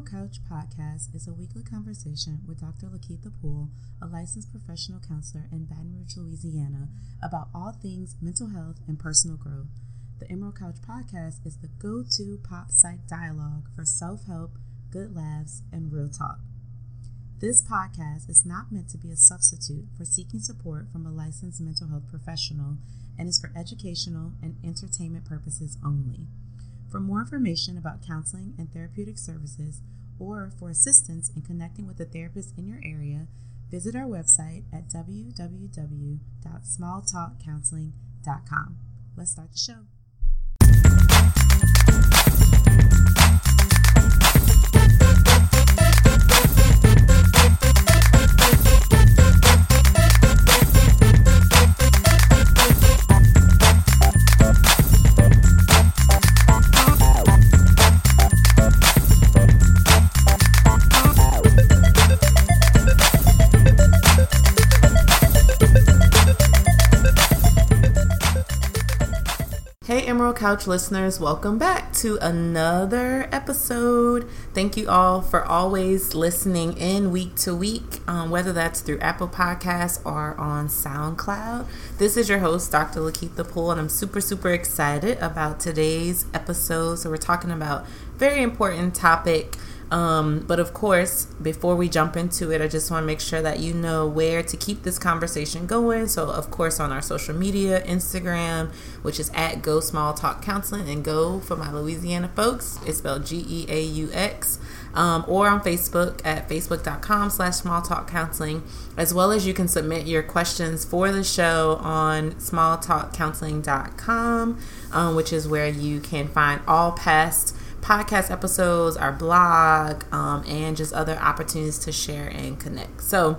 Emerald Couch podcast is a weekly conversation with Dr. Lakeitha Poole, a licensed professional counselor in Baton Rouge, Louisiana, about all things mental health and personal growth. The Emerald Couch podcast is the go to pop psych dialogue for self help, good laughs, and real talk. This podcast is not meant to be a substitute for seeking support from a licensed mental health professional and is for educational and entertainment purposes only. For more information about counseling and therapeutic services, or for assistance in connecting with a therapist in your area, visit our website at www.smalltalkcounseling.com. Let's start the show. Couch listeners, welcome back to another episode. Thank you all for always listening in week to week, um, whether that's through Apple Podcasts or on SoundCloud. This is your host, Dr. Lakeitha Poole, and I'm super, super excited about today's episode. So, we're talking about very important topic um, but of course, before we jump into it, I just want to make sure that you know where to keep this conversation going. So, of course, on our social media, Instagram, which is at Go Small Talk Counseling, and Go for my Louisiana folks, it's spelled G E A U X. Um, or on Facebook at facebook.com slash small talk counseling, as well as you can submit your questions for the show on smalltalkcounseling.com, um, which is where you can find all past podcast episodes, our blog, um, and just other opportunities to share and connect. So,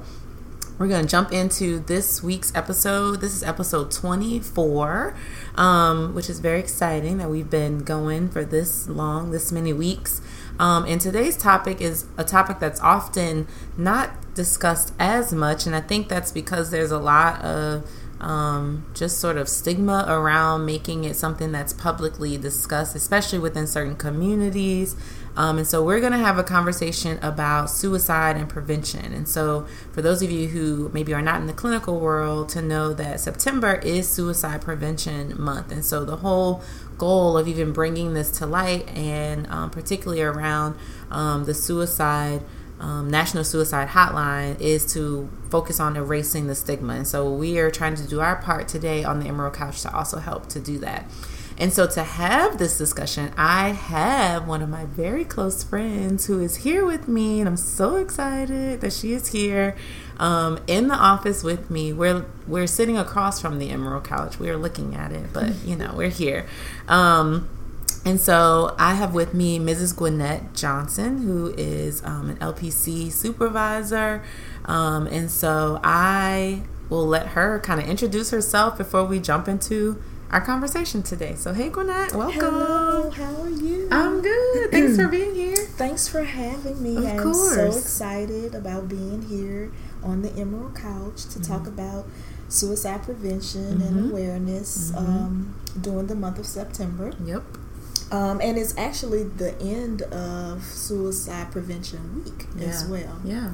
we're going to jump into this week's episode. This is episode 24, um, which is very exciting that we've been going for this long, this many weeks. Um, and today's topic is a topic that's often not discussed as much, and I think that's because there's a lot of um, just sort of stigma around making it something that's publicly discussed, especially within certain communities. Um, and so we're going to have a conversation about suicide and prevention. And so, for those of you who maybe are not in the clinical world, to know that September is Suicide Prevention Month. And so, the whole goal of even bringing this to light, and um, particularly around um, the suicide um, National Suicide Hotline is to focus on erasing the stigma. And so we are trying to do our part today on the Emerald Couch to also help to do that. And so to have this discussion, I have one of my very close friends who is here with me, and I'm so excited that she is here um, in the office with me. We're we're sitting across from the Emerald Couch. We are looking at it, but you know we're here. Um, and so I have with me Mrs. Gwanette Johnson, who is um, an LPC supervisor. Um, and so I will let her kind of introduce herself before we jump into our conversation today. So, hey, Gwanette, welcome. Hello, how are you? I'm good. Thanks for being here. Thanks for having me. Of I'm course. so excited about being here on the Emerald Couch to mm-hmm. talk about suicide prevention mm-hmm. and awareness mm-hmm. um, during the month of September. Yep. Um, and it's actually the end of Suicide Prevention Week yeah. as well. Yeah.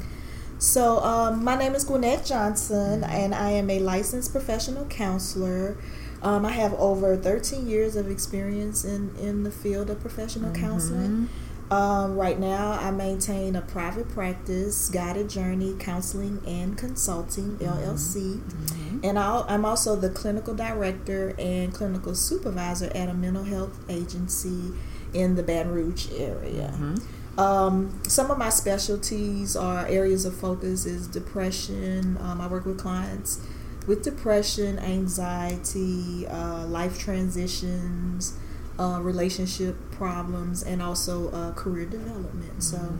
So, um, my name is Gwanette Johnson, mm-hmm. and I am a licensed professional counselor. Um, I have over 13 years of experience in, in the field of professional mm-hmm. counseling. Um, right now, I maintain a private practice, Guided Journey Counseling and Consulting mm-hmm. LLC, mm-hmm. and i am also the clinical director and clinical supervisor at a mental health agency in the Baton Rouge area. Mm-hmm. Um, some of my specialties are areas of focus is depression. Um, I work with clients with depression, anxiety, uh, life transitions uh, relationship problems and also uh, career development. Mm-hmm. So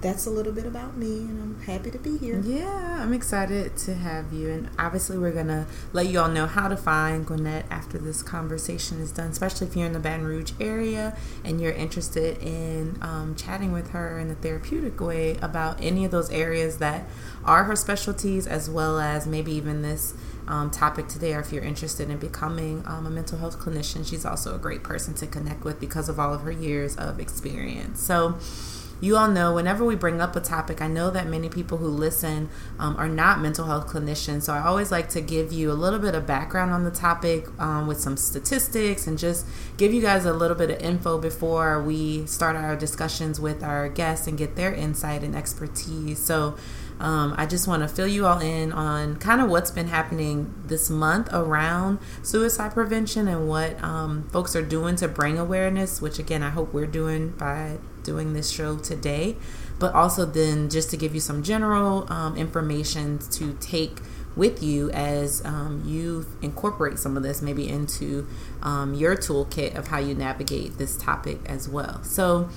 that's a little bit about me, and I'm happy to be here. Yeah, I'm excited to have you. And obviously, we're going to let you all know how to find Gwanette after this conversation is done, especially if you're in the Baton Rouge area and you're interested in um, chatting with her in a therapeutic way about any of those areas that are her specialties, as well as maybe even this um, topic today, or if you're interested in becoming um, a mental health clinician, she's also a great person to connect with because of all of her years of experience. So, you all know whenever we bring up a topic, I know that many people who listen um, are not mental health clinicians. So I always like to give you a little bit of background on the topic um, with some statistics and just give you guys a little bit of info before we start our discussions with our guests and get their insight and expertise. So um, I just want to fill you all in on kind of what's been happening this month around suicide prevention and what um, folks are doing to bring awareness, which again, I hope we're doing by doing this show today. But also, then just to give you some general um, information to take with you as um, you incorporate some of this maybe into um, your toolkit of how you navigate this topic as well. So,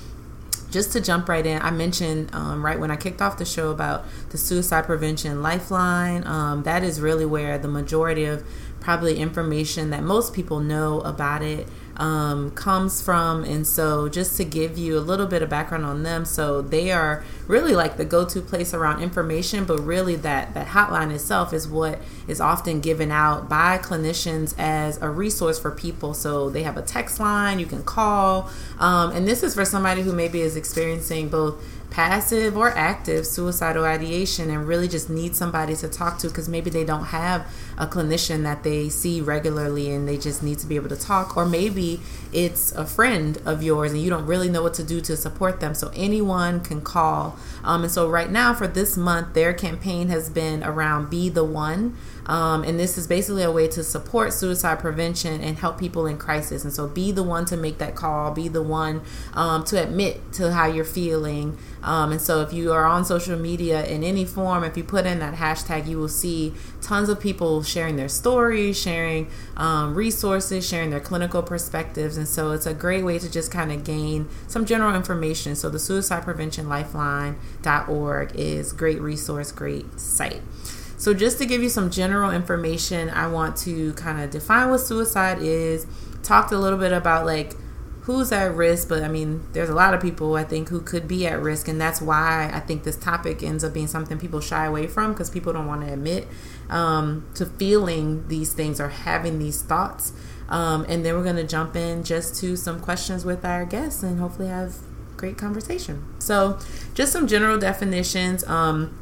just to jump right in, I mentioned um, right when I kicked off the show about the suicide prevention lifeline. Um, that is really where the majority of probably information that most people know about it um, comes from. And so, just to give you a little bit of background on them, so they are really like the go-to place around information, but really that that hotline itself is what is often given out by clinicians as a resource for people. So they have a text line you can call, um, and this is for somebody who maybe is experiencing both passive or active suicidal ideation and really just need somebody to talk to because maybe they don't have a clinician that they see regularly and they just need to be able to talk. Or maybe it's a friend of yours and you don't really know what to do to support them. So anyone can call. Um, and so right now for this month their campaign has been around be the one um, and this is basically a way to support suicide prevention and help people in crisis. And so be the one to make that call, be the one um, to admit to how you're feeling. Um, and so if you are on social media in any form, if you put in that hashtag, you will see tons of people sharing their stories, sharing um, resources, sharing their clinical perspectives. And so it's a great way to just kind of gain some general information. So the suicide prevention lifeline.org is great resource, great site. So, just to give you some general information, I want to kind of define what suicide is, talked a little bit about like who's at risk, but I mean, there's a lot of people I think who could be at risk, and that's why I think this topic ends up being something people shy away from because people don't want to admit um, to feeling these things or having these thoughts. Um, and then we're going to jump in just to some questions with our guests and hopefully have great conversation. So, just some general definitions. Um,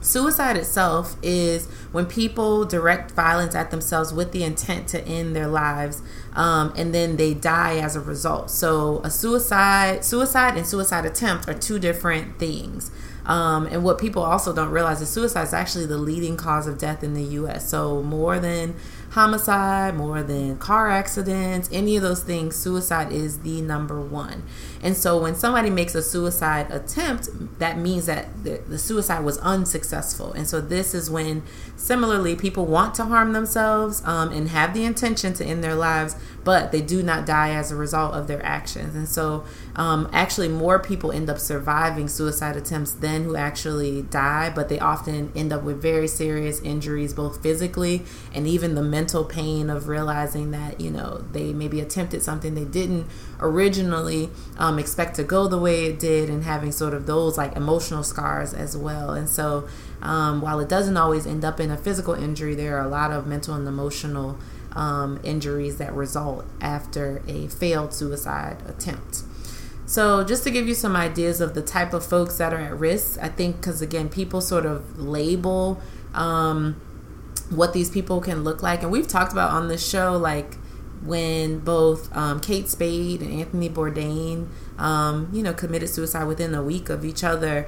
Suicide itself is when people direct violence at themselves with the intent to end their lives, um, and then they die as a result. So, a suicide, suicide, and suicide attempt are two different things. Um, and what people also don't realize is suicide is actually the leading cause of death in the U.S. So, more than homicide, more than car accidents, any of those things, suicide is the number one. And so when somebody makes a suicide attempt, that means that the, the, suicide was unsuccessful. And so this is when, similarly, people want to harm themselves um, and have the intention to end their lives, but they do not die as a result of their actions. And so um, actually, more people end up surviving suicide attempts than who actually die, but they often end up with very serious injuries, both physically and even the mental pain of realizing that, you know, they maybe attempted something they didn't originally um, expect to go the way it did and having sort of those like emotional scars as well. And so, um, while it doesn't always end up in a physical injury, there are a lot of mental and emotional um, injuries that result after a failed suicide attempt. So, just to give you some ideas of the type of folks that are at risk, I think because again, people sort of label um, what these people can look like, and we've talked about on this show, like when both um, Kate Spade and Anthony Bourdain, um, you know, committed suicide within a week of each other.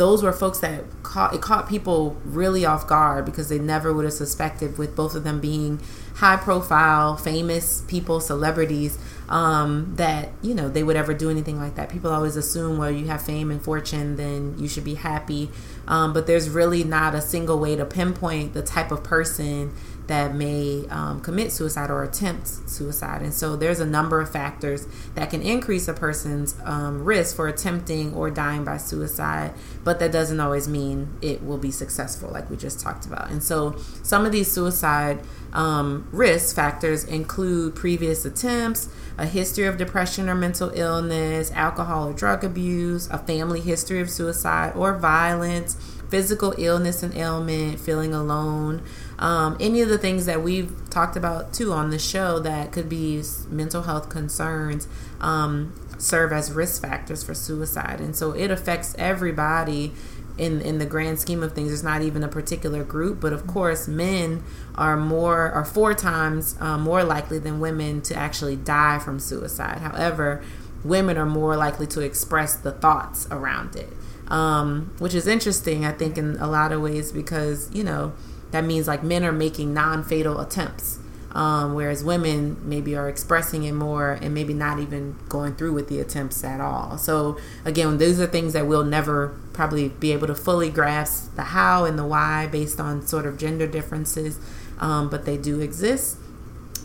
Those were folks that caught it caught people really off guard because they never would have suspected, with both of them being high profile, famous people, celebrities um, that you know they would ever do anything like that. People always assume, well, you have fame and fortune, then you should be happy. Um, but there's really not a single way to pinpoint the type of person that may um, commit suicide or attempt suicide. And so there's a number of factors that can increase a person's um, risk for attempting or dying by suicide, but that doesn't always mean it will be successful, like we just talked about. And so some of these suicide um, risk factors include previous attempts, a history of depression or mental illness, alcohol or drug abuse, a family history of suicide or violence, physical illness and ailment, feeling alone, um, any of the things that we've talked about too on the show that could be mental health concerns. Um, serve as risk factors for suicide. And so it affects everybody in in the grand scheme of things. It's not even a particular group, but of course, men are more are four times uh, more likely than women to actually die from suicide. However, women are more likely to express the thoughts around it, um, which is interesting, I think, in a lot of ways because you know that means like men are making non-fatal attempts um, whereas women maybe are expressing it more and maybe not even going through with the attempts at all. So, again, those are things that we'll never probably be able to fully grasp the how and the why based on sort of gender differences, um, but they do exist.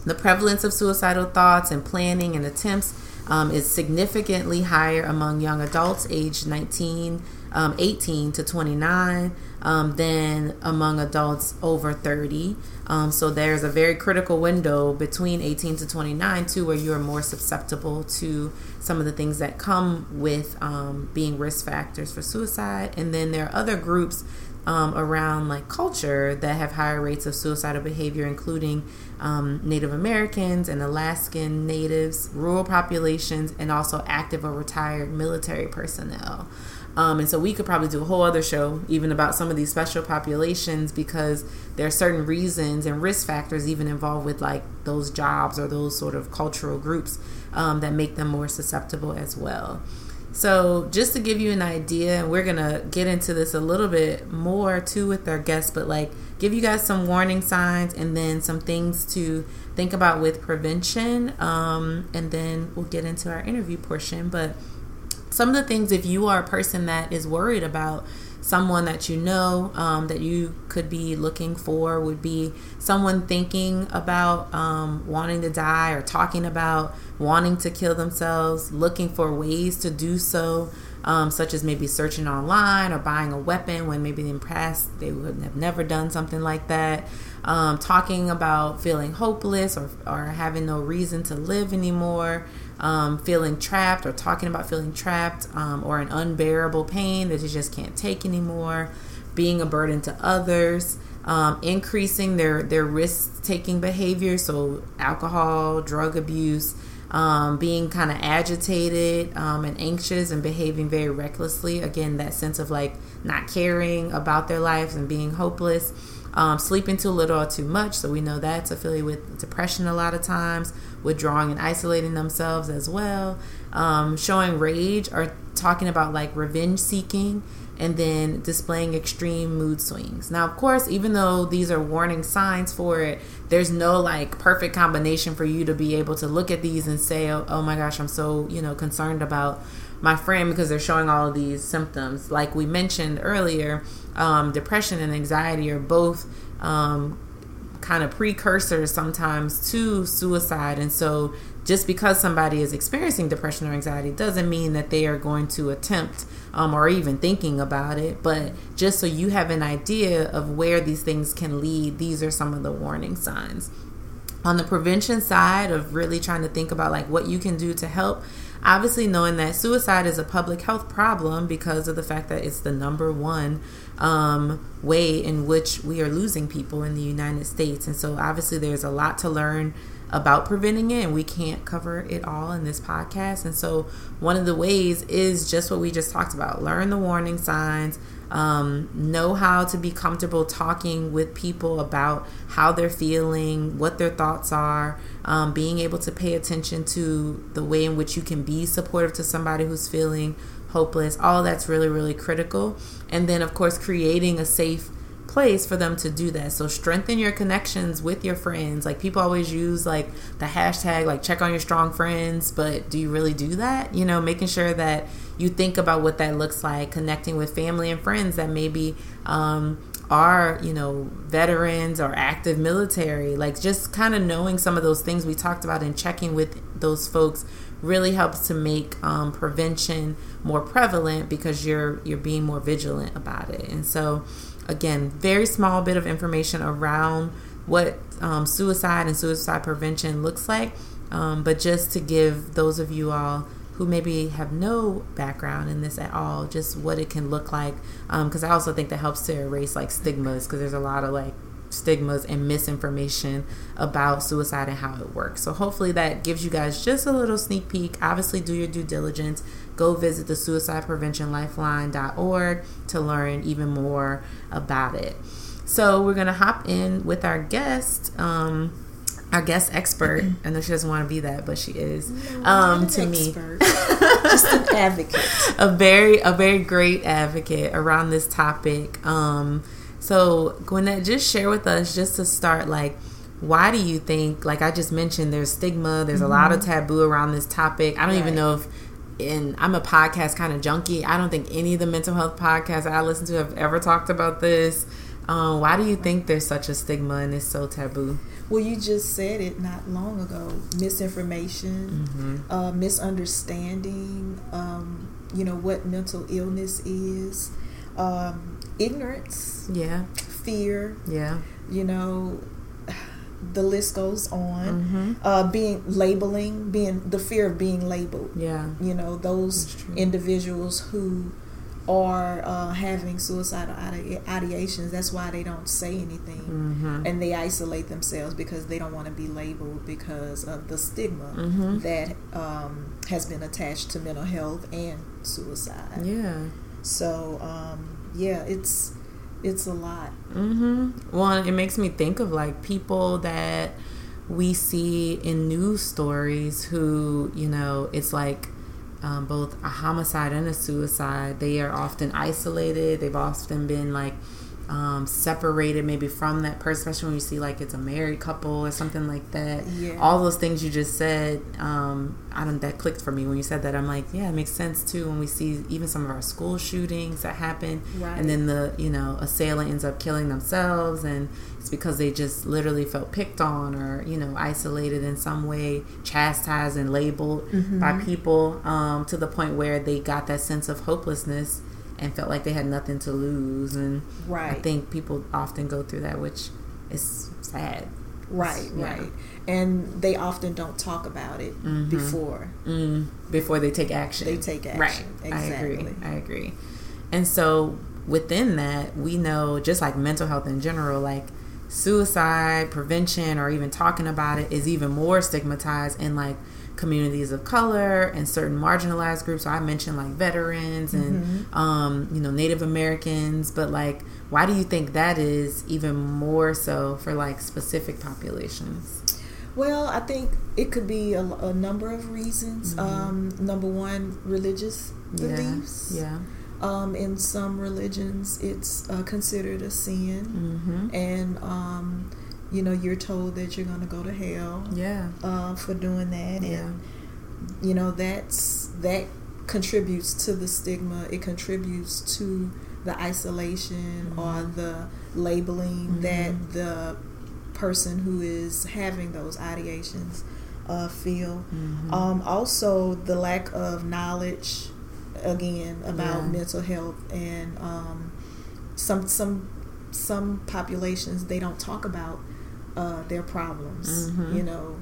The prevalence of suicidal thoughts and planning and attempts um, is significantly higher among young adults aged 19, um, 18 to 29 um, than among adults over 30. Um, so there's a very critical window between 18 to 29 too, where you are more susceptible to some of the things that come with um, being risk factors for suicide. And then there are other groups um, around like culture that have higher rates of suicidal behavior, including um, Native Americans and Alaskan natives, rural populations, and also active or retired military personnel. Um, and so we could probably do a whole other show even about some of these special populations because there are certain reasons and risk factors even involved with like those jobs or those sort of cultural groups um, that make them more susceptible as well. So, just to give you an idea, and we're gonna get into this a little bit more too with our guests, but like give you guys some warning signs and then some things to think about with prevention. Um, and then we'll get into our interview portion. But some of the things if you are a person that is worried about someone that you know um, that you could be looking for would be someone thinking about um, wanting to die or talking about wanting to kill themselves, looking for ways to do so, um, such as maybe searching online or buying a weapon when maybe in the past they would have never done something like that. Um, talking about feeling hopeless or, or having no reason to live anymore um, feeling trapped or talking about feeling trapped um, or an unbearable pain that you just can't take anymore, being a burden to others, um, increasing their, their risk taking behavior, so alcohol, drug abuse. Um, being kind of agitated um, and anxious and behaving very recklessly. Again, that sense of like not caring about their lives and being hopeless. Um, sleeping too little or too much. So we know that's affiliated with depression a lot of times, withdrawing and isolating themselves as well, um, showing rage or talking about like revenge seeking, and then displaying extreme mood swings. Now, of course, even though these are warning signs for it, there's no like perfect combination for you to be able to look at these and say, oh, oh my gosh, I'm so, you know, concerned about my friend because they're showing all of these symptoms. Like we mentioned earlier, um, depression and anxiety are both um, kind of precursors sometimes to suicide. And so just because somebody is experiencing depression or anxiety doesn't mean that they are going to attempt um, or even thinking about it. But just so you have an idea of where these things can lead, these are some of the warning signs. On the prevention side of really trying to think about like what you can do to help, obviously knowing that suicide is a public health problem because of the fact that it's the number one um, way in which we are losing people in the United States. And so obviously there's a lot to learn about preventing it and we can't cover it all in this podcast and so one of the ways is just what we just talked about learn the warning signs um, know how to be comfortable talking with people about how they're feeling what their thoughts are um, being able to pay attention to the way in which you can be supportive to somebody who's feeling hopeless all that's really really critical and then of course creating a safe place for them to do that. So strengthen your connections with your friends. Like people always use like the hashtag like check on your strong friends, but do you really do that? You know, making sure that you think about what that looks like, connecting with family and friends that maybe um, are you know veterans or active military like just kind of knowing some of those things we talked about and checking with those folks really helps to make um, prevention more prevalent because you're you're being more vigilant about it and so again, very small bit of information around what um, suicide and suicide prevention looks like. Um, but just to give those of you all who maybe have no background in this at all, just what it can look like. Because um, I also think that helps to erase like stigmas, because there's a lot of like stigmas and misinformation about suicide and how it works. So hopefully that gives you guys just a little sneak peek. Obviously, do your due diligence. Go visit the suicide prevention lifeline.org to learn even more about it. So we're gonna hop in with our guest. Um, our guest expert. I know she doesn't want to be that, but she is. No, um, to me, just an advocate, a very a very great advocate around this topic. Um, so Gwanette, just share with us, just to start, like why do you think like i just mentioned there's stigma there's mm-hmm. a lot of mm-hmm. taboo around this topic i don't right. even know if and i'm a podcast kind of junkie i don't think any of the mental health podcasts i listen to have ever talked about this um, why do you think there's such a stigma and it's so taboo well, you just said it not long ago. Misinformation, mm-hmm. uh, misunderstanding. Um, you know what mental illness is. Um, ignorance. Yeah. Fear. Yeah. You know, the list goes on. Mm-hmm. Uh, being labeling, being the fear of being labeled. Yeah. You know those individuals who are uh, having suicidal ideations. That's why they don't say anything mm-hmm. and they isolate themselves because they don't want to be labeled because of the stigma mm-hmm. that um, has been attached to mental health and suicide. Yeah. So um, yeah, it's it's a lot. Mm-hmm. Well, it makes me think of like people that we see in news stories who you know it's like um, both a homicide and a suicide, they are often isolated. They've often been like um, separated maybe from that person, especially when you see like it's a married couple or something like that. Yeah. All those things you just said, um, I don't that clicked for me when you said that. I'm like, yeah, it makes sense too when we see even some of our school shootings that happen, right. and then the you know assailant ends up killing themselves, and it's because they just literally felt picked on or you know isolated in some way chastised and labeled mm-hmm. by people um, to the point where they got that sense of hopelessness and felt like they had nothing to lose and right. i think people often go through that which is sad right yeah. right and they often don't talk about it mm-hmm. before mm. before they take action they take action right exactly. i agree i agree and so within that we know just like mental health in general like suicide prevention or even talking about it is even more stigmatized in like communities of color and certain marginalized groups. So I mentioned like veterans and mm-hmm. um, you know Native Americans, but like why do you think that is even more so for like specific populations? Well, I think it could be a, a number of reasons. Mm-hmm. Um, number one, religious yeah. beliefs. Yeah. Um, in some religions, it's uh, considered a sin, mm-hmm. and um, you know you're told that you're going to go to hell. Yeah. Uh, for doing that, yeah. and you know that's that contributes to the stigma. It contributes to the isolation mm-hmm. or the labeling mm-hmm. that the person who is having those ideations uh, feel. Mm-hmm. Um, also, the lack of knowledge again about yeah. mental health and um, some some some populations they don't talk about uh, their problems. Mm-hmm. You know.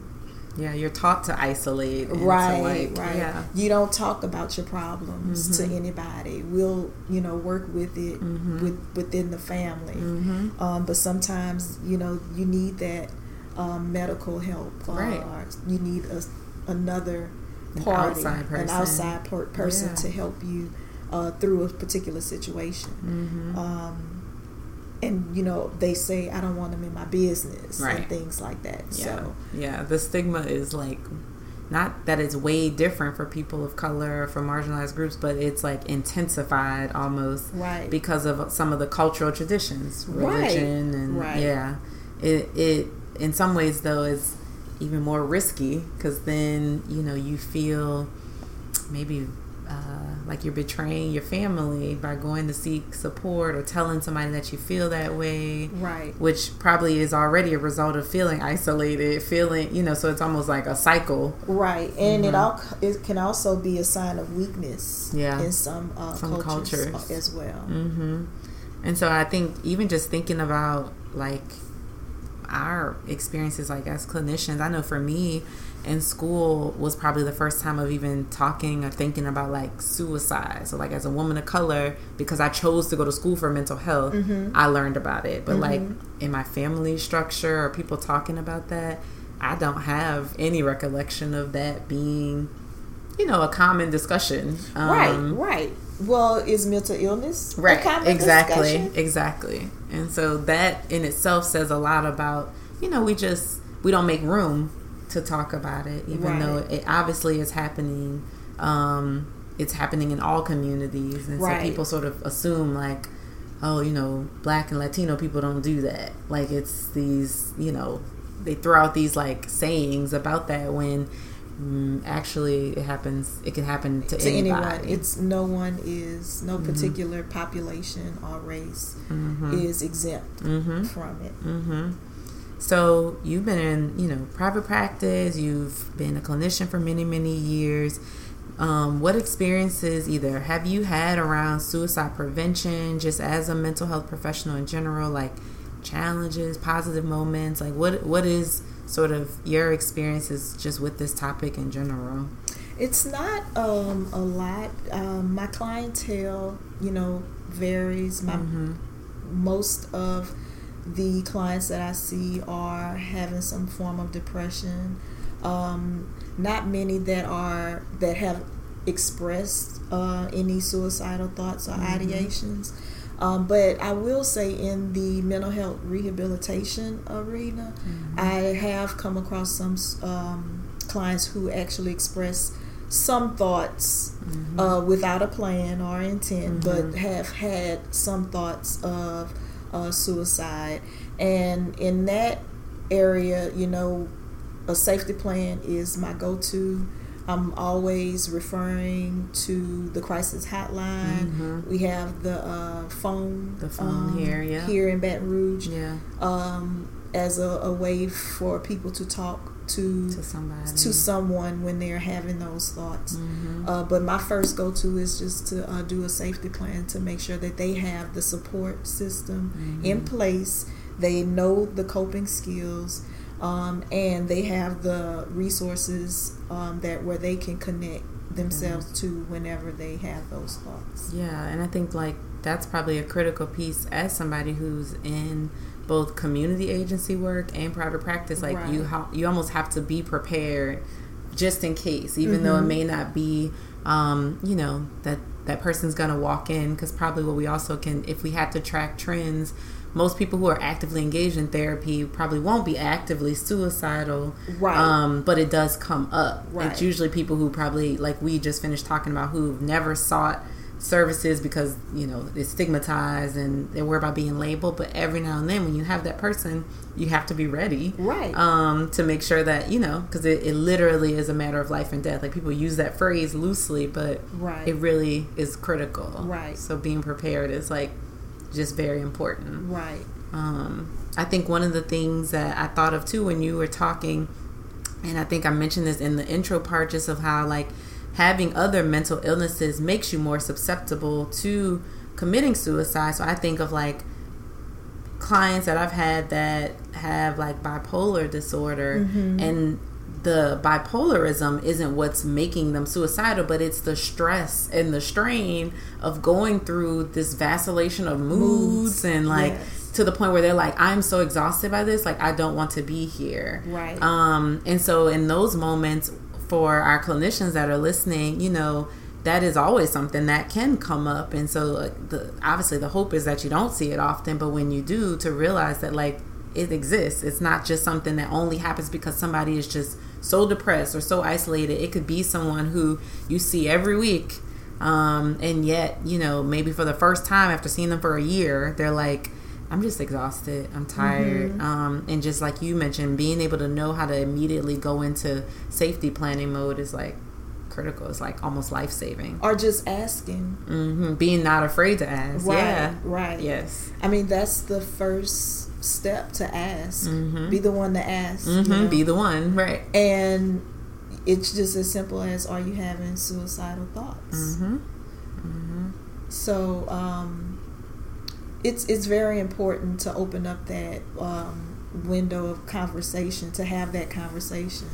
Yeah, you're taught to isolate. right, like, right. Yeah. You don't talk about your problems mm-hmm. to anybody. We'll, you know, work with it mm-hmm. with within the family. Mm-hmm. Um, but sometimes, you know, you need that um, medical help. Right. Or you need a, another an party, outside person. an outside per- person yeah. to help you uh, through a particular situation. Mm-hmm. Um, and you know they say I don't want them in my business right. and things like that. Yeah. So yeah, the stigma is like not that it's way different for people of color for marginalized groups, but it's like intensified almost right because of some of the cultural traditions, religion, right. and right. yeah, it it in some ways though is even more risky because then you know you feel maybe uh, like you're betraying your family by going to seek support or telling somebody that you feel that way. Right. Which probably is already a result of feeling isolated, feeling, you know, so it's almost like a cycle. Right. And mm-hmm. it all it can also be a sign of weakness yeah. in some, uh, some cultures, cultures, as well. Mm-hmm. And so I think even just thinking about like our experiences like as clinicians, I know for me, in school was probably the first time of even talking or thinking about like suicide. So like as a woman of color, because I chose to go to school for mental health, mm-hmm. I learned about it. But mm-hmm. like in my family structure or people talking about that, I don't have any recollection of that being, you know, a common discussion. Um, right, right. Well, is mental illness right? exactly, discussion? exactly. And so that in itself says a lot about you know we just we don't make room to talk about it, even right. though it obviously is happening. Um, it's happening in all communities, and right. so people sort of assume like, oh, you know, black and Latino people don't do that. Like it's these, you know, they throw out these like sayings about that when mm, actually it happens. It can happen to, to anyone. It's no one is no mm-hmm. particular population or race mm-hmm. is exempt mm-hmm. from it. Mm-hmm. So you've been in, you know, private practice. You've been a clinician for many, many years. Um, what experiences either have you had around suicide prevention, just as a mental health professional in general, like challenges, positive moments? Like what what is sort of your experiences just with this topic in general? It's not um, a lot. Um, my clientele, you know, varies. My mm-hmm. most of the clients that I see are having some form of depression. Um, not many that are that have expressed uh, any suicidal thoughts or mm-hmm. ideations. Um, but I will say, in the mental health rehabilitation arena, mm-hmm. I have come across some um, clients who actually express some thoughts mm-hmm. uh, without a plan or intent, but mm-hmm. have had some thoughts of uh, suicide. And in that area, you know, a safety plan is my go to. I'm always referring to the crisis hotline. Mm-hmm. We have the uh, phone, the phone um, here, yeah, here in Baton Rouge, yeah, um, as a, a, way for people to talk to to somebody to someone when they're having those thoughts. Mm-hmm. Uh, but my first go to is just to uh, do a safety plan to make sure that they have the support system mm-hmm. in place. They know the coping skills. Um, and they have the resources um, that where they can connect themselves yeah. to whenever they have those thoughts. Yeah, and I think like that's probably a critical piece as somebody who's in both community agency work and private practice like right. you ha- you almost have to be prepared just in case even mm-hmm. though it mm-hmm. may not be um, you know that that person's gonna walk in because probably what we also can if we had to track trends most people who are actively engaged in therapy probably won't be actively suicidal right. um, but it does come up. Right. it's usually people who probably like we just finished talking about who've never sought services because you know it's stigmatized and they worry about being labeled but every now and then when you have that person you have to be ready right. um, to make sure that you know because it, it literally is a matter of life and death. Like people use that phrase loosely but right. it really is critical. Right. So being prepared is like just very important right um, i think one of the things that i thought of too when you were talking and i think i mentioned this in the intro part just of how like having other mental illnesses makes you more susceptible to committing suicide. So I think of like clients that I've had that have like bipolar disorder mm-hmm. and the bipolarism isn't what's making them suicidal, but it's the stress and the strain of going through this vacillation of moods, moods. and like yes. to the point where they're like, I'm so exhausted by this, like I don't want to be here. Right. Um, and so in those moments, for our clinicians that are listening, you know, that is always something that can come up. And so, like, the, obviously, the hope is that you don't see it often, but when you do, to realize that, like, it exists. It's not just something that only happens because somebody is just so depressed or so isolated. It could be someone who you see every week, um, and yet, you know, maybe for the first time after seeing them for a year, they're like, I'm just exhausted. I'm tired. Mm-hmm. Um, and just like you mentioned, being able to know how to immediately go into safety planning mode is like critical. It's like almost life saving. Or just asking. Mm-hmm. Being not afraid to ask. Right, yeah. Right. Yes. I mean, that's the first step to ask. Mm-hmm. Be the one to ask. Mm-hmm. know? Be the one. Right. And it's just as simple as are you having suicidal thoughts? Mm-hmm. Mm-hmm. So, um, it's it's very important to open up that um, window of conversation to have that conversation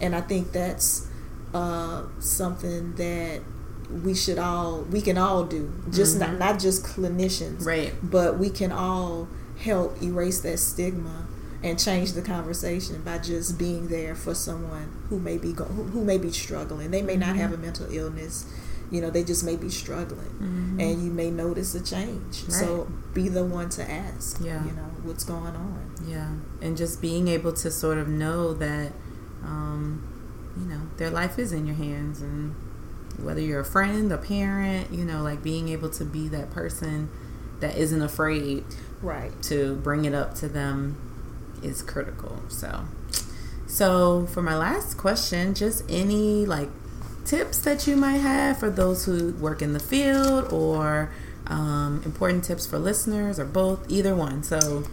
and I think that's uh, something that we should all we can all do just Mm-hmm. not not just clinicians Right. but we can all help erase that stigma and change the conversation by just being there for someone who may be go- who, who may be struggling. They may not Mm-hmm. have a mental illness. You know they just may be struggling. Mhm. and you may notice a change. So be the one to ask Yeah. you know what's going on. Yeah, and just being able to sort of know that, um, you know, their life is in your hands, and whether you're a friend, a parent, you know, like being able to be that person that isn't afraid right to bring it up to them is critical. So, so for my last question, just any like tips that you might have for those who work in the field or um, important tips for listeners or both, either one. So,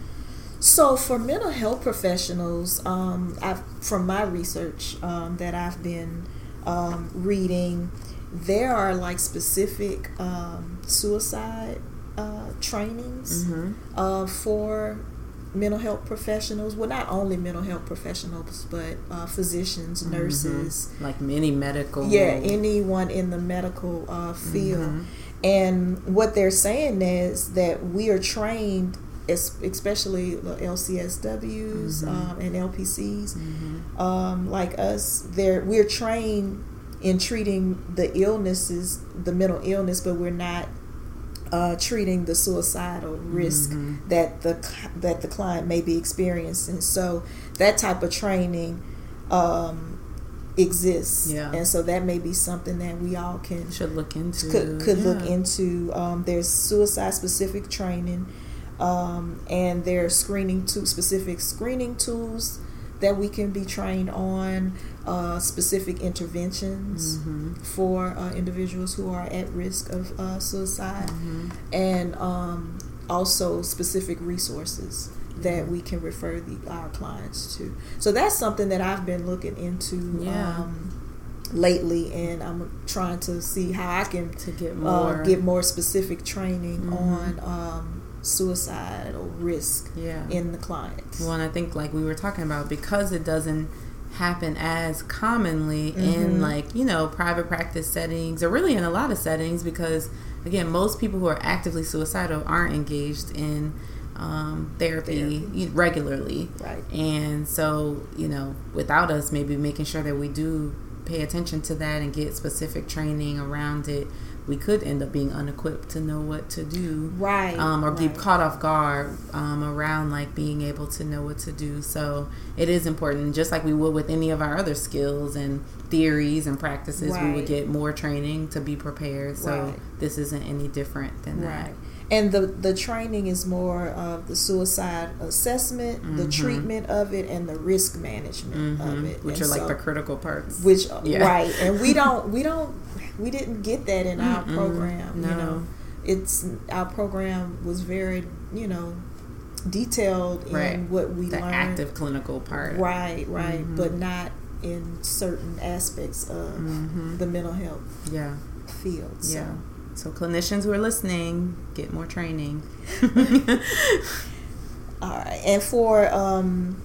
So for mental health professionals, um, I've, from my research um, that I've been um, reading, there are like specific um, suicide uh, trainings mhm. uh, for mental health professionals. Well, not only mental health professionals, but uh, physicians, nurses, like many medical. yeah, anyone in the medical uh, field. Mhm. And what they're saying is that we are trained, es- especially the LCSWs Mhm. um, and LPCs, Mhm. um, like us. They're we're trained in treating the illnesses, the mental illness, but we're not uh, treating the suicidal risk Mhm. that the that the client may be experiencing. So that type of training um, exists, Yeah. and so that may be something that we all can should look into. could could look into. Um, there's suicide specific training, um, and there's screening to specific screening tools that we can be trained on. Uh, specific interventions Mhm. for uh, individuals who are at risk of uh, suicide, Mhm. and um, also specific resources that we can refer the, our clients to. So that's something that I've been looking into Yeah. um, lately, and I'm trying to see how I can to get uh, more. get more specific training Mhm. on um, or risk yeah. in the clients. Well, and I think like we were talking about because it doesn't happen as commonly Mhm. in like you know private practice settings or really in a lot of settings because again most people who are actively suicidal aren't engaged in um, therapy, Therapy. regularly Right. and so you know without us maybe making sure that we do pay attention to that and get specific training around it we could end up being unequipped to know what to do Right. um, or be caught off guard um, around like being able to know what to do. So it is important, just like we would with any of our other skills and theories and practices. We would get more training to be prepared. So Right. this isn't any different than that, Right. And the the training is more of the suicide assessment, the Mhm. treatment of it, and the risk management that, of it, which And are like the critical parts. which Yeah. right. And we don't we don't we didn't get that in our Mm-mm. program. No. You know, it's our program was very you know detailed in Right. what we the learned. active clinical part. Right, right, Mhm. but not in certain aspects of Mhm. the mental health Yeah. field. So. Yeah. So clinicians who are listening, get more training. All right, and for um,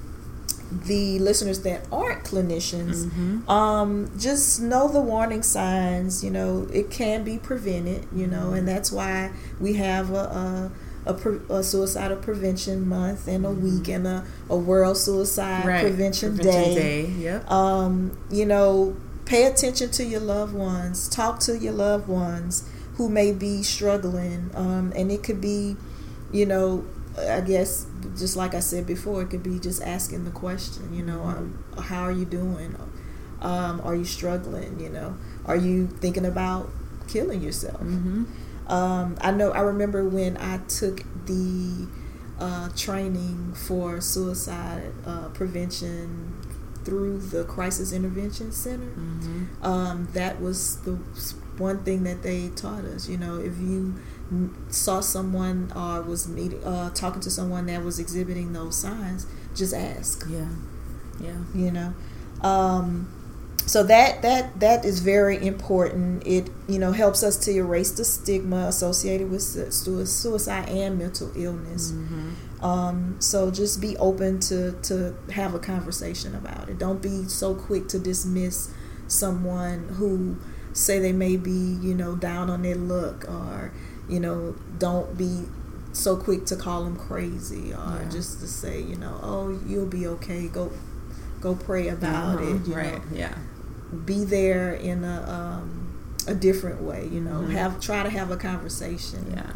the listeners that aren't clinicians, Mhm. um, just know the warning signs. You know, it can be prevented. You know, Mm-hmm. and that's why we have a. a a, pre- a suicidal prevention month and a week and a, a world suicide Mm-hmm. Right. prevention, Prevention day. day. Yep. um, you know, pay attention to your loved ones. Talk to your loved ones who may be struggling. Um, and it could be, you know, I guess just like I said before, it could be just asking the question. You know, um, how are you doing? Um, are you struggling? You know, are you thinking about killing yourself? Mm-hmm. Um, I know. I remember when I took the uh, training for suicide uh, prevention through the Crisis Intervention Center. Mm-hmm. Um, that was the one thing that they taught us. You know, if you saw someone or was meeting, uh, talking to someone that was exhibiting those signs, just ask. Yeah. Yeah. You know. Um, so that that that is very important. It you know helps us to erase the stigma associated with suicide and mental illness. Mm-hmm. Um, so just be open to to have a conversation about it. Don't be so quick to dismiss someone who say they may be you know down on their luck or you know don't be so quick to call them crazy or yeah. just to say you know oh you'll be okay go go pray about mm-hmm. it right know. yeah be there in a um, a different way. You know, mm-hmm. have try to have a conversation. Yeah.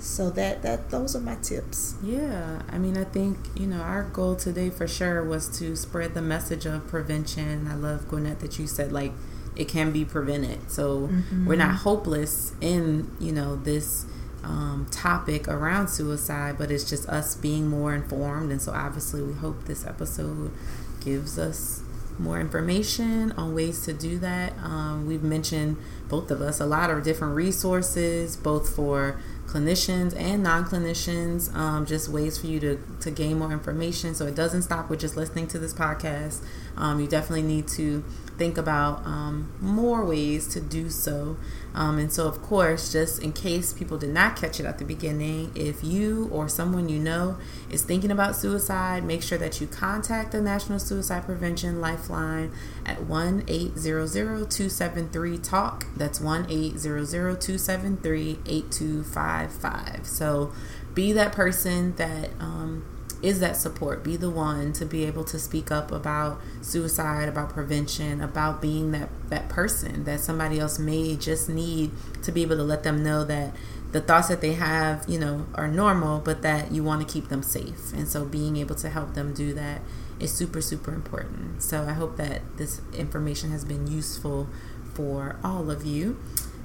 So that that those are my tips. Yeah, I mean, I think you know our goal today for sure was to spread the message of prevention. I love Gwanette that you said like it can be prevented. So mm-hmm. we're not hopeless in you know this um, topic around suicide, but it's just us being more informed. And so obviously, we hope this episode gives us more information on ways to do that. Um, we've mentioned both of us a lot of different resources, both for clinicians and non-clinicians um, just ways for you to, to gain more information so it doesn't stop with just listening to this podcast um, you definitely need to think about um, more ways to do so. Um, and so, of course, just in case people did not catch it at the beginning, if you or someone you know is thinking about suicide, make sure that you contact the National Suicide Prevention Lifeline at 1 800 273 TALK. That's 1 800 273 8255. So, be that person that um, is that support. Be the one to be able to speak up about suicide, about prevention, about being that that person that somebody else may just need to be able to let them know that the thoughts that they have, you know, are normal, but that you want to keep them safe. And so being able to help them do that is super super important. So I hope that this information has been useful for all of you.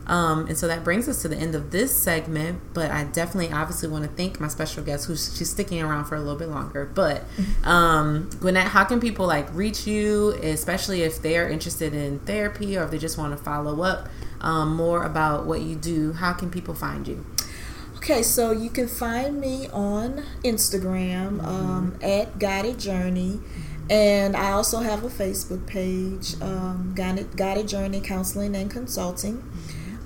Um, and so that brings us to the end of this segment. But I definitely, obviously, want to thank my special guest, who's she's sticking around for a little bit longer. But um, Gwanette, how can people like reach you, especially if they are interested in therapy or if they just want to follow up um, more about what you do? How can people find you? Okay, so you can find me on Instagram mm-hmm. um, at Guided Journey. And I also have a Facebook page, um, Guided, Guided Journey Counseling and Consulting.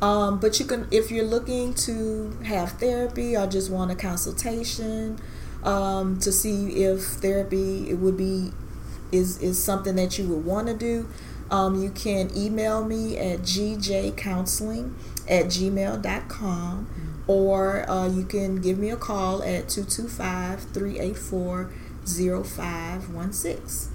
Um, but you can, if you're looking to have therapy or just want a consultation um, to see if therapy it would be is is something that you would want to do, um, you can email me at gjcounseling at gmail.com or uh, you can give me a call at 225-384-0516.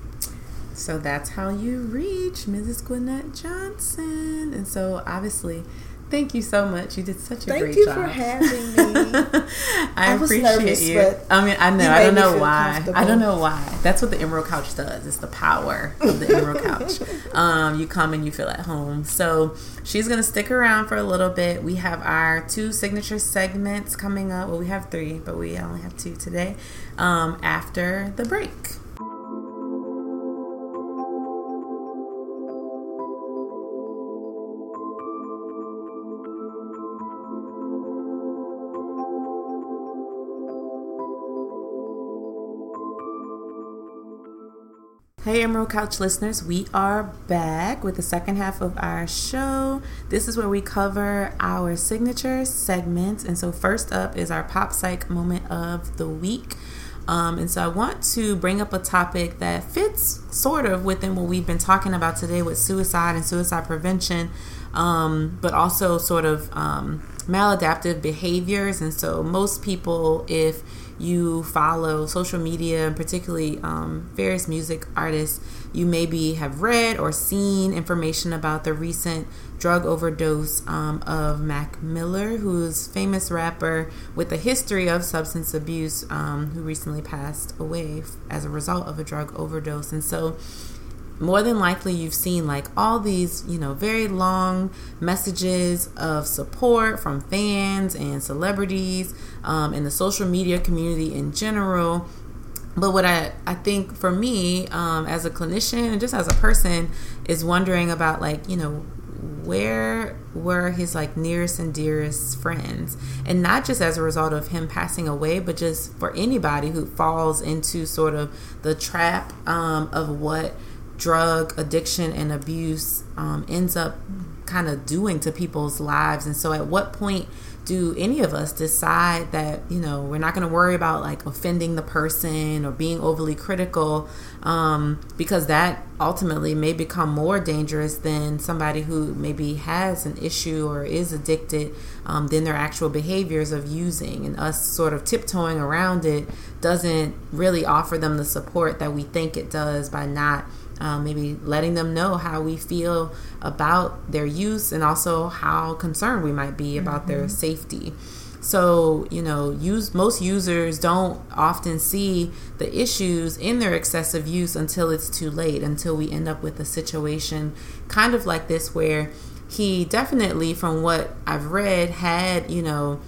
So that's how you reach Mrs. Gwanette Johnson. And so obviously Thank you so much. You did such a Thank great job. Thank you for having me. I, I appreciate nervous, you. I mean, I know. I don't know why. I don't know why. That's what the Emerald Couch does. It's the power of the Emerald Couch. Um, you come and you feel at home. So she's gonna stick around for a little bit. We have our two signature segments coming up. Well, we have three, but we only have two today. Um, after the break. Hey, Emerald Couch listeners, we are back with the second half of our show. This is where we cover our signature segments. And so, first up is our Pop Psych moment of the week. Um, and so, I want to bring up a topic that fits sort of within what we've been talking about today with suicide and suicide prevention, um, but also sort of um, maladaptive behaviors. And so, most people, if you follow social media and particularly um, various music artists, you maybe have read or seen information about the recent drug overdose um, of Mac Miller, who's famous rapper with a history of substance abuse, um, who recently passed away as a result of a drug overdose. And so more than likely you've seen like all these, you know, very long messages of support from fans and celebrities um, and the social media community in general. But what I, I think for me, um, as a clinician and just as a person, is wondering about like, you know, where were his like nearest and dearest friends and not just as a result of him passing away but just for anybody who falls into sort of the trap um, of what drug addiction and abuse um, ends up kind of doing to people's lives. And so, at what point do any of us decide that you know we're not going to worry about like offending the person or being overly critical um, because that ultimately may become more dangerous than somebody who maybe has an issue or is addicted um, than their actual behaviors of using and us sort of tiptoeing around it doesn't really offer them the support that we think it does by not um, maybe letting them know how we feel about their use and also how concerned we might be about mm-hmm. their safety. So, you know, use most users don't often see the issues in their excessive use until it's too late, until we end up with a situation kind of like this where he definitely from what I've read had, you know,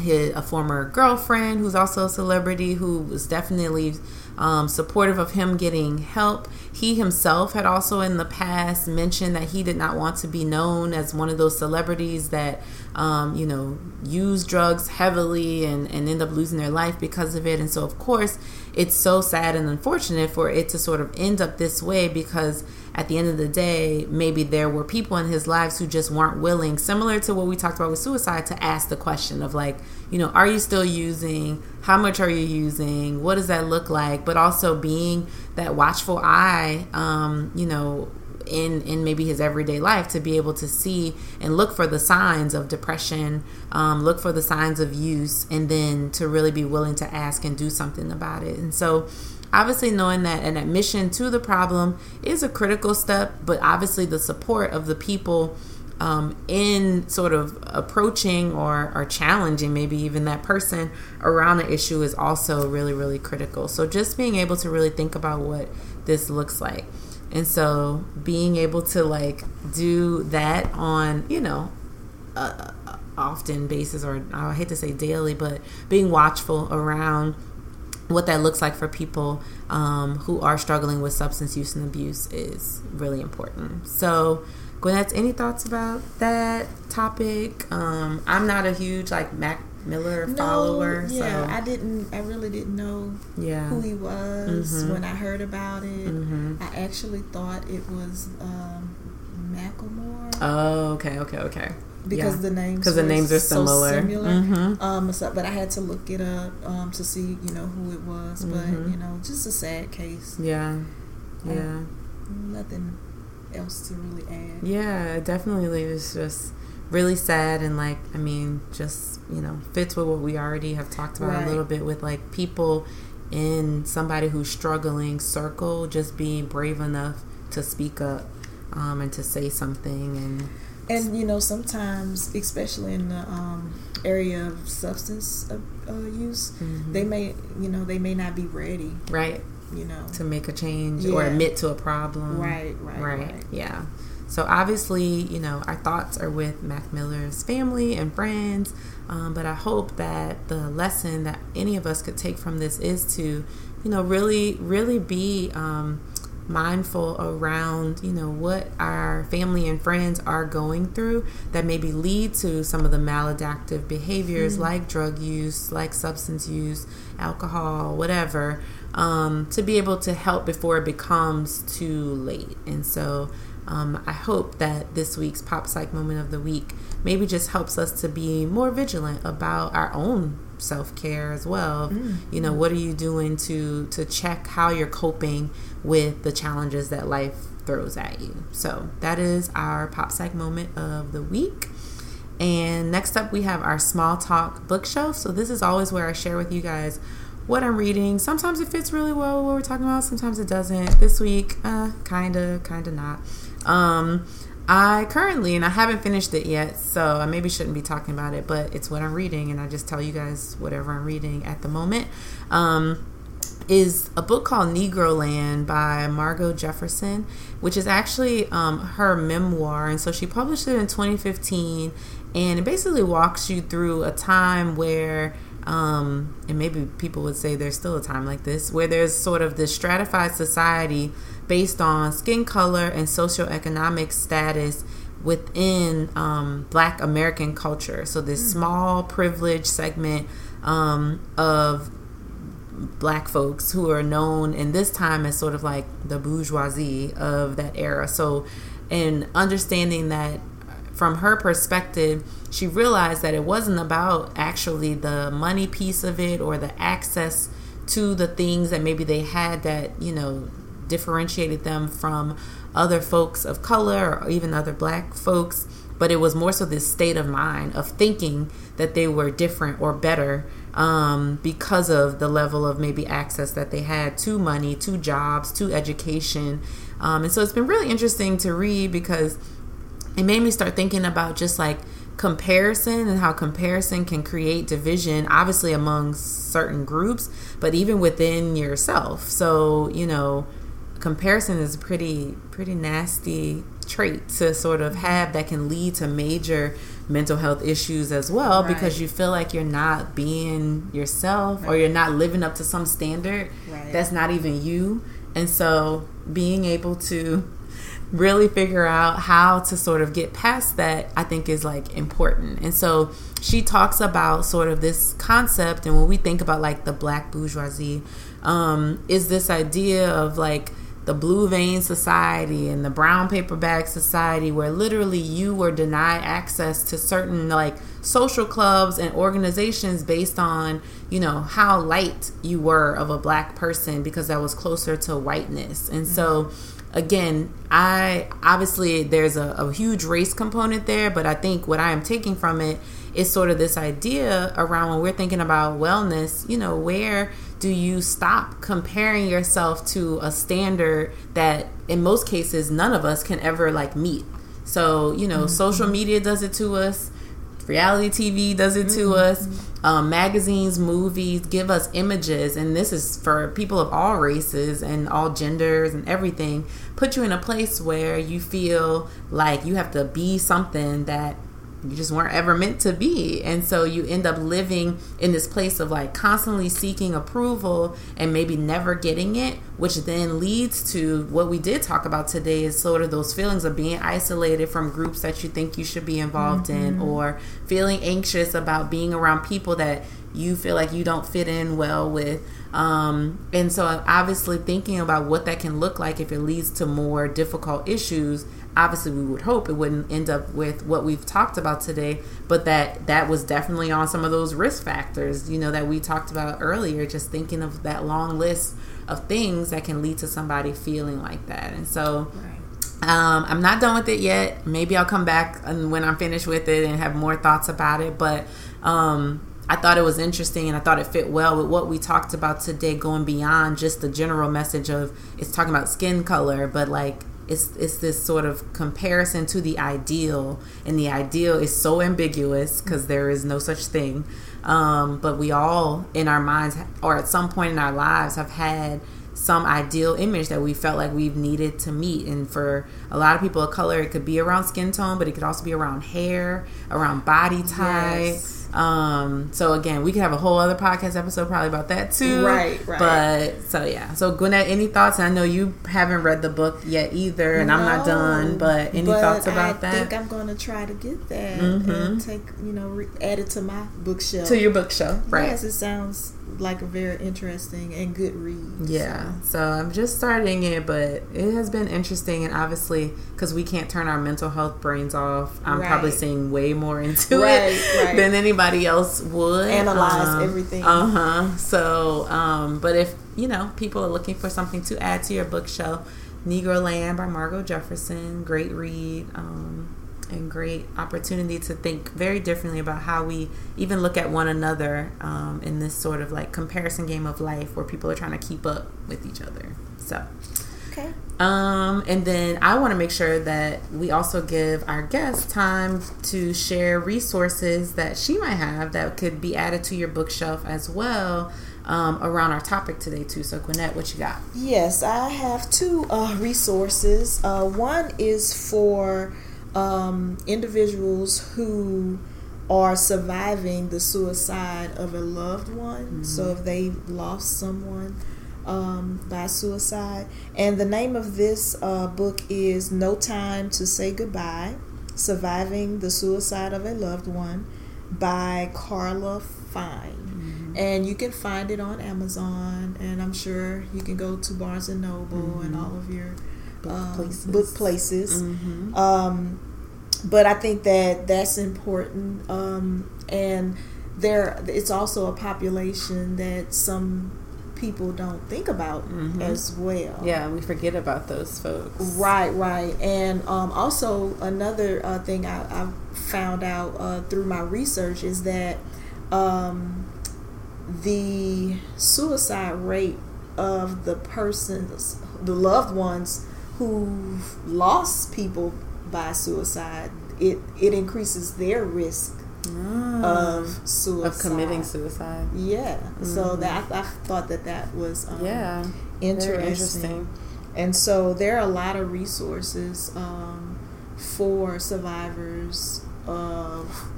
his, a former girlfriend who's also a celebrity who was definitely um, supportive of him getting help. He himself had also in the past mentioned that he did not want to be known as one of those celebrities that, um, you know, use drugs heavily and, and end up losing their life because of it. And so, of course, it's so sad and unfortunate for it to sort of end up this way because at the end of the day, maybe there were people in his lives who just weren't willing, similar to what we talked about with suicide, to ask the question of like, you know, are you still using? How much are you using? What does that look like? But also being that watchful eye, um, you know, in in maybe his everyday life to be able to see and look for the signs of depression, um, look for the signs of use, and then to really be willing to ask and do something about it. And so Obviously, knowing that an admission to the problem is a critical step, but obviously, the support of the people um, in sort of approaching or, or challenging maybe even that person around the issue is also really, really critical. So, just being able to really think about what this looks like. And so, being able to like do that on, you know, a, often basis, or I hate to say daily, but being watchful around what that looks like for people um, who are struggling with substance use and abuse is really important. So, Gwanette, any thoughts about that topic? Um, I'm not a huge like Mac Miller no, follower. Yeah, so. I didn't. I really didn't know yeah. who he was mm-hmm. when I heard about it. Mm-hmm. I actually thought it was um, Macklemore. Oh, okay, okay, okay because yeah. the names because the names are similar. So similar. Mm-hmm. Um, so, but I had to look it up um, to see you know who it was. Mm-hmm. But you know, just a sad case. Yeah, yeah. Um, nothing else to really add. Yeah, definitely. It's just really sad and like I mean, just you know, fits with what we already have talked about right. a little bit with like people in somebody who's struggling circle just being brave enough to speak up um, and to say something and and you know sometimes especially in the um, area of substance uh, use mm-hmm. they may you know they may not be ready right. you know. To make a change yeah. or admit to a problem. Right, right right. right. Yeah. So obviously you know our thoughts are with mac miller's family and friends um, but i hope that the lesson that any of us could take from this is to you know really really be um, mindful around you know what our family and friends are going through that maybe lead to some of the maladaptive behaviors mm like drug use like substance use alcohol whatever um, to be able to help before it becomes too late and so um, I hope that this week's Pop Psych Moment of the Week maybe just helps us to be more vigilant about our own self care as well. Mm. You know, what are you doing to to check how you're coping with the challenges that life throws at you? So that is our Pop Psych Moment of the week. And next up, we have our small talk bookshelf. So this is always where I share with you guys what I'm reading. Sometimes it fits really well with what we're talking about. Sometimes it doesn't. This week, uh, kinda, kinda not. Um, I currently, and I haven't finished it yet, so I maybe shouldn't be talking about it, but it's what I'm reading, and I just tell you guys whatever I'm reading at the moment. Um, is a book called Negroland by Margo Jefferson, which is actually um, her memoir. And so she published it in 2015, and it basically walks you through a time where um, and maybe people would say there's still a time like this where there's sort of this stratified society based on skin color and socioeconomic status within um, black American culture. So, this mm. small privileged segment um, of black folks who are known in this time as sort of like the bourgeoisie of that era. So, in understanding that from her perspective, she realized that it wasn't about actually the money piece of it or the access to the things that maybe they had that, you know, differentiated them from other folks of color or even other black folks. But it was more so this state of mind of thinking that they were different or better um, because of the level of maybe access that they had to money, to jobs, to education. Um, and so it's been really interesting to read because it made me start thinking about just like comparison and how comparison can create division, obviously among certain groups, but even within yourself. So, you know, comparison is pretty pretty nasty trait to sort of have that can lead to major mental health issues as well right. because you feel like you're not being yourself right. or you're not living up to some standard right. that's not even you. And so being able to really figure out how to sort of get past that, I think is like important. And so she talks about sort of this concept, and when we think about like the black bourgeoisie, um, is this idea of like the blue vein society and the brown paper bag society where literally you were denied access to certain like social clubs and organizations based on you know how light you were of a black person because that was closer to whiteness. And so mm-hmm. again, I obviously there's a, a, huge race component there, but I think what I am taking from it is sort of this idea around when we're thinking about wellness, you know, where do you stop comparing yourself to a standard that in most cases none of us can ever like meet? So, you know, mm-hmm. social media does it to us reality TV does it to mm-hmm. us. Um, magazines, movies give us images, and this is for people of all races and all genders and everything. Put you in a place where you feel like you have to be something that you just weren't ever meant to be. And so you end up living in this place of like constantly seeking approval and maybe never getting it, which then leads to what we did talk about today is sort of those feelings of being isolated from groups that you think you should be involved mm-hmm. in or feeling anxious about being around people that you feel like you don't fit in well with. Um, and so, obviously, thinking about what that can look like if it leads to more difficult issues obviously we would hope it wouldn't end up with what we've talked about today but that that was definitely on some of those risk factors you know that we talked about earlier just thinking of that long list of things that can lead to somebody feeling like that. And so um, i'm not done with it yet. Maybe i'll come back when i'm finished with it and have more thoughts about it but um, I thought it was interesting and I thought it fit well with what we talked about today, going beyond just the general message of it's talking about skin color, but like it's it's this sort of comparison to the ideal. And the ideal is so ambiguous because there is no such thing. Um, but we all in our minds or at some point in our lives have had some ideal image that we felt like we've needed to meet. And for a lot of people of color it could be around skin tone but it could also be around hair around body type. Yes um, so again, we could have a whole other podcast episode probably about that too. Right, right. But so yeah. So Gwanette, any thoughts? I know you haven't read the book yet either, and no, I'm not done. But any but thoughts about I that? I think I'm going to try to get that mm-hmm. and take you know re- add it to my bookshelf. To your bookshelf, right? Yes, it sounds like a very interesting and good read. Yeah. So. so I'm just starting it, but it has been interesting, and obviously because we can't turn our mental health brains off, I'm right. probably seeing way more into right, it right. than anybody else would analyze um, everything. Uh huh. So, um, but if you know people are looking for something to add to your bookshelf, Negroland by Margo Jefferson, great read. Um, and great opportunity to think very differently about how we even look at one another um, in this sort of like comparison game of life where people are trying to keep up with each other. So, okay. Um, and then I want to make sure that we also give our guests time to share resources that she might have that could be added to your bookshelf as well. Um, around our topic today too. So, Gwanette, what you got? Yes, I have two uh, resources. Uh, one is for um, individuals who are surviving the suicide of a loved one. Mm-hmm. So, if they've lost someone, um, by suicide. And the name of this uh, book is No Time to Say Goodbye Surviving the Suicide of a Loved One. by Carla Fine. Mm-hmm. And you can find it on Amazon, and I'm sure you can go to Barnes and Noble mm-hmm. and all of your book um, places. Book places. Mm-hmm. Um, but I think that that's important, um, and there it's also a population that some people don't think about mm-hmm. as well. Yeah, we forget about those folks. Right, right. And um, also, another uh, thing I, I, found out uh, through my research is that um, the suicide rate of the persons, the loved ones who've lost people by suicide, it, it increases their risk ah, of suicide of committing suicide. Yeah, mm-hmm. so that I, I, thought that that was um, yeah interesting. interesting. And so there are a lot of resources um, for survivors of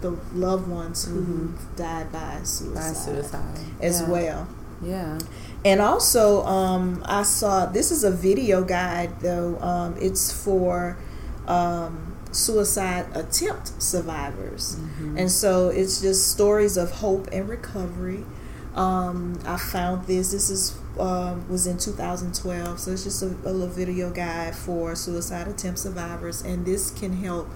the loved ones who mm-hmm. died by suicide, by suicide. as yeah. well. Yeah. And also, um, I saw this is a video guide though. Um, it's for um, suicide attempt survivors. Mm-hmm. And so it's just stories of hope and recovery. Um, I found this. This is um, was in 2012, so it's just a, a, little video guide for suicide attempt survivors, and this can help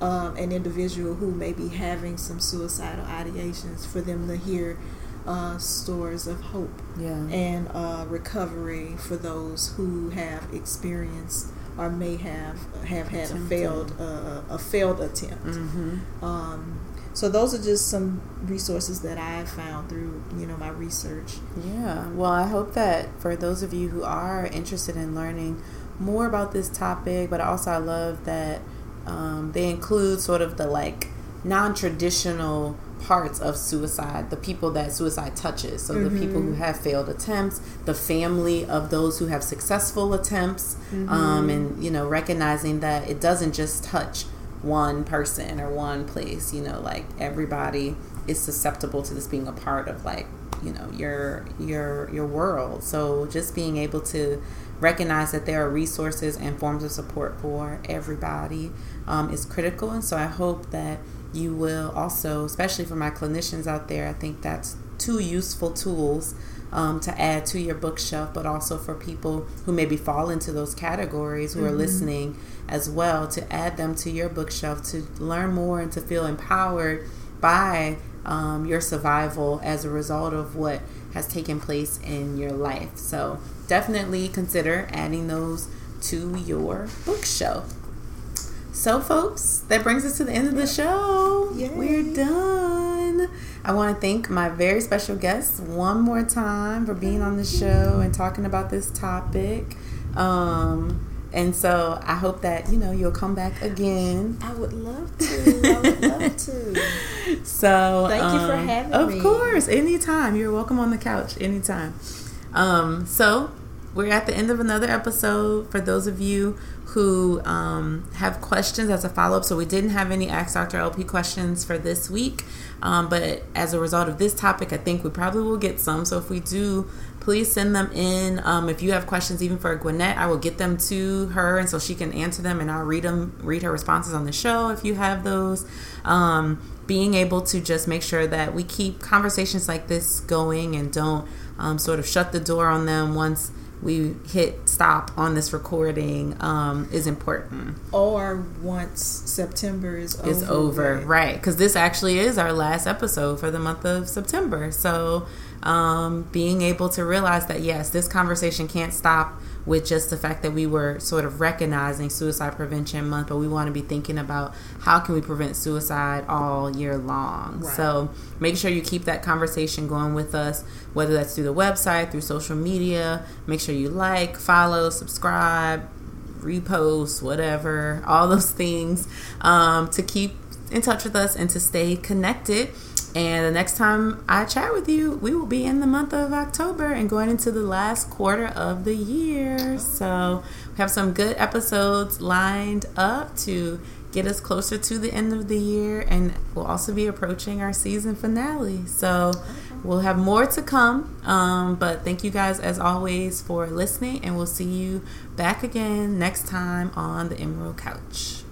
um, an individual who may be having some suicidal ideations for them to hear uh, stories of hope yeah. and uh, recovery for those who have experienced or may have have had a failed uh, a failed attempt. Mm-hmm. Um, so those are just some resources that I found through you know my research. Yeah. Well, I hope that for those of you who are interested in learning more about this topic, but also I love that um, they include sort of the like non-traditional parts of suicide, the people that suicide touches. So mm-hmm. the people who have failed attempts, the family of those who have successful attempts, mm-hmm. um, and you know recognizing that it doesn't just touch one person or one place. You know, like everybody is susceptible to this being a part of like you know your your your world. So just being able to recognize that there are resources and forms of support for everybody um, is critical. And so I hope that you will also, especially for my clinicians out there, I think that's two useful tools um, to add to your bookshelf, but also for people who maybe fall into those categories who mm-hmm. are listening as well to add them to your bookshelf to learn more and to feel empowered by um, your survival as a result of what has taken place in your life. So definitely consider adding those to your bookshelf. So, folks, that brings us to the end of the show. Yay. We're done. I want to thank my very special guests one more time for being on the show and talking about this topic. Um, and so I hope that you know you'll come back again. I would love to. I would love to. So thank um, you for um, having of me. Of course, anytime. You're welcome on the couch anytime. Um, so we're at the end of another episode. For those of you who um, have questions as a follow up, so we didn't have any Ask Dr. LP questions for this week, um, but as a result of this topic, I think we probably will get some. So if we do, please send them in. Um, if you have questions, even for Gwanette, I will get them to her, and so she can answer them, and I'll read them, read her responses on the show if you have those. Um, being able to just make sure that we keep conversations like this going and don't um, sort of shut the door on them once we hit stop on this recording um, is important. Or once September is is over, right? Because this actually is our last episode for the month of September. So um, being able to realize that yes, this conversation can't stop with just the fact that we were sort of recognizing Suicide Prevention Month, but we want to be thinking about how can we prevent suicide all year long. Right. So make sure you keep that conversation going with us, whether that's through the website, through social media. Make sure you like, follow, subscribe, repost, whatever, all those things um, to keep in touch with us and to stay connected. And the next time I chat with you, we will be in the month of October and going into the last quarter of the year. So we have some good episodes lined up to get us closer to the end of the year. And we'll also be approaching our season finale. So we'll have more to come. Um, but thank you guys, as always, for listening. And we'll see you back again next time on the Emerald Couch.